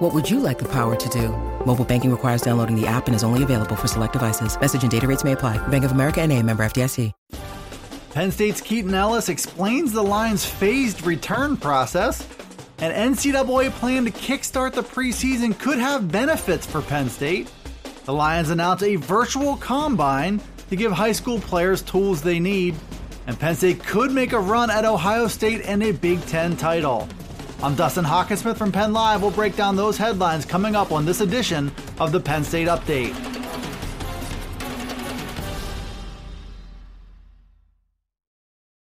What would you like the power to do? Mobile banking requires downloading the app and is only available for select devices. Message and data rates may apply. Bank of America and a member FDIC. Penn State's Keaton Ellis explains the Lions' phased return process. An NCAA plan to kickstart the preseason could have benefits for Penn State. The Lions announced a virtual combine to give high school players tools they need, and Penn State could make a run at Ohio State and a Big Ten title. I'm Dustin Hockensmith from Penn Live. We'll break down those headlines coming up on this edition of the Penn State Update.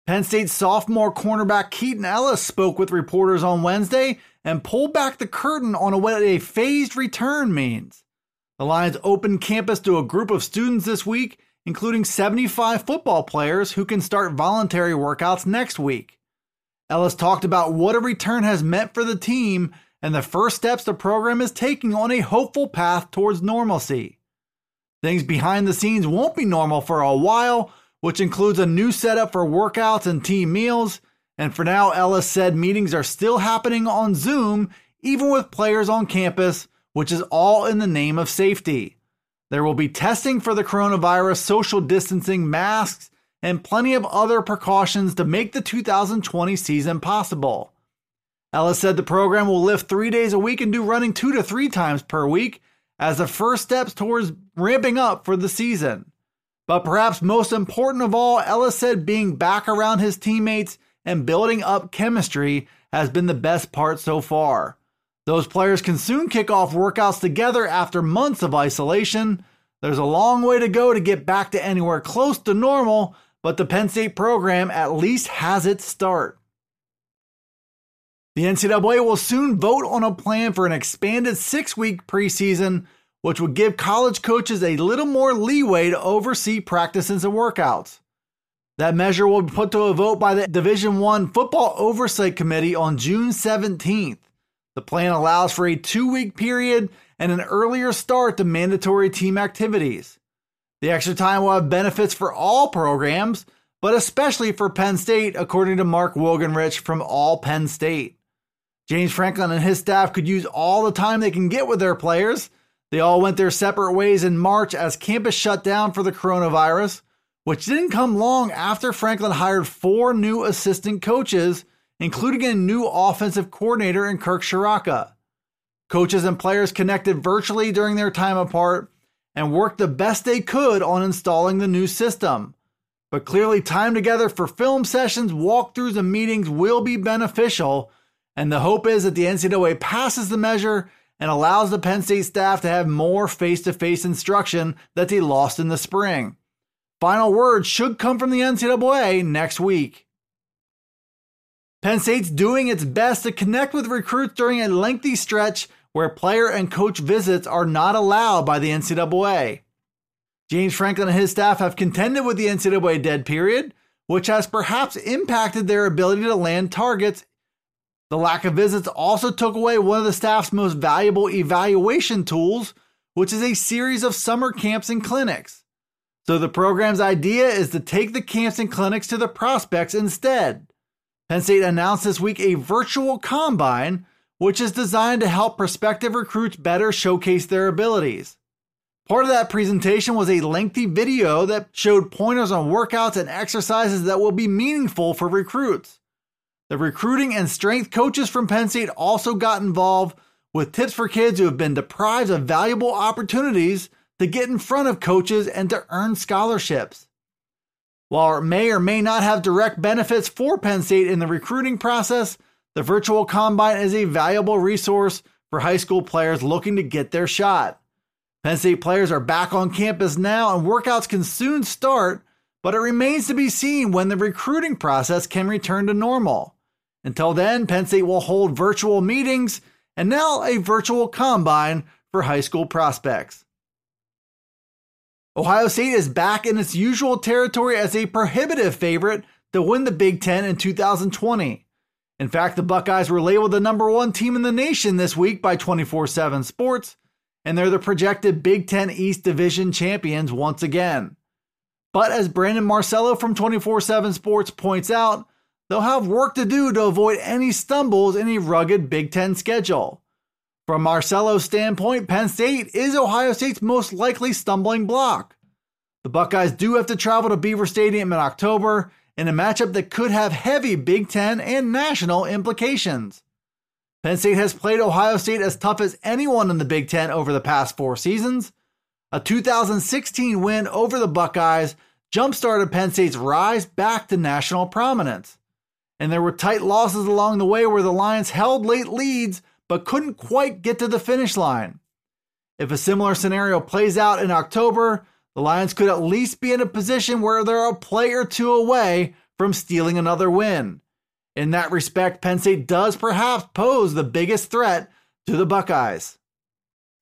Penn State sophomore cornerback Keaton Ellis spoke with reporters on Wednesday and pulled back the curtain on what a phased return means. The Lions opened campus to a group of students this week, including 75 football players who can start voluntary workouts next week. Ellis talked about what a return has meant for the team and the first steps the program is taking on a hopeful path towards normalcy. Things behind the scenes won't be normal for a while, which includes a new setup for workouts and team meals. And for now, Ellis said meetings are still happening on Zoom, even with players on campus, which is all in the name of safety. There will be testing for the coronavirus, social distancing, masks, and plenty of other precautions to make the 2020 season possible. Ellis said the program will lift three days a week and do running two to three times per week as the first steps towards ramping up for the season. But perhaps most important of all, Ellis said being back around his teammates and building up chemistry has been the best part so far. Those players can soon kick off workouts together after months of isolation. There's a long way to go to get back to anywhere close to normal, but the Penn State program at least has its start. The NCAA will soon vote on a plan for an expanded six week preseason which would give college coaches a little more leeway to oversee practices and workouts. That measure will be put to a vote by the Division 1 Football Oversight Committee on June 17th. The plan allows for a 2-week period and an earlier start to mandatory team activities. The extra time will have benefits for all programs, but especially for Penn State, according to Mark Wogenrich from All Penn State. James Franklin and his staff could use all the time they can get with their players they all went their separate ways in March as campus shut down for the coronavirus, which didn't come long after Franklin hired four new assistant coaches, including a new offensive coordinator in Kirk Ciarrocca. Coaches and players connected virtually during their time apart and worked the best they could on installing the new system. But clearly, time together for film sessions, walkthroughs, and meetings will be beneficial. And the hope is that the NCAA passes the measure and allows the Penn State staff to have more face to face instruction that they lost in the spring. Final word should come from the NCAA next week. Penn State's doing its best to connect with recruits during a lengthy stretch where player and coach visits are not allowed by the NCAA. James Franklin and his staff have contended with the NCAA dead period, which has perhaps impacted their ability to land targets the lack of visits also took away one of the staff's most valuable evaluation tools, which is a series of summer camps and clinics. So the program's idea is to take the camps and clinics to the prospects instead. Penn State announced this week a virtual combine, which is designed to help prospective recruits better showcase their abilities. Part of that presentation was a lengthy video that showed pointers on workouts and exercises that will be meaningful for recruits. The recruiting and strength coaches from Penn State also got involved with tips for kids who have been deprived of valuable opportunities to get in front of coaches and to earn scholarships. While it may or may not have direct benefits for Penn State in the recruiting process, the virtual combine is a valuable resource for high school players looking to get their shot. Penn State players are back on campus now and workouts can soon start, but it remains to be seen when the recruiting process can return to normal. Until then, Penn State will hold virtual meetings and now a virtual combine for high school prospects. Ohio State is back in its usual territory as a prohibitive favorite to win the Big Ten in 2020. In fact, the Buckeyes were labeled the number one team in the nation this week by 24 7 Sports, and they're the projected Big Ten East Division champions once again. But as Brandon Marcello from 24 7 Sports points out, they'll have work to do to avoid any stumbles in a rugged Big Ten schedule. From Marcello's standpoint, Penn State is Ohio State's most likely stumbling block. The Buckeyes do have to travel to Beaver Stadium in October in a matchup that could have heavy Big Ten and national implications. Penn State has played Ohio State as tough as anyone in the Big Ten over the past four seasons. A 2016 win over the Buckeyes jump-started Penn State's rise back to national prominence. And there were tight losses along the way where the Lions held late leads but couldn't quite get to the finish line. If a similar scenario plays out in October, the Lions could at least be in a position where they're a play or two away from stealing another win. In that respect, Penn State does perhaps pose the biggest threat to the Buckeyes.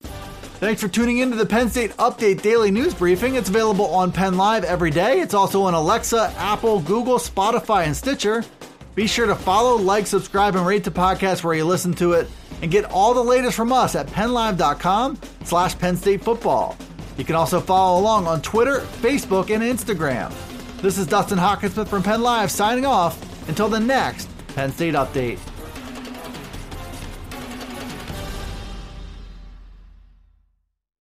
Thanks for tuning in to the Penn State Update Daily News Briefing. It's available on Penn Live every day. It's also on Alexa, Apple, Google, Spotify, and Stitcher. Be sure to follow, like, subscribe, and rate the podcast where you listen to it and get all the latest from us at pennlive.com slash Penn State Football. You can also follow along on Twitter, Facebook, and Instagram. This is Dustin Hockensmith from Penn Live signing off until the next Penn State Update.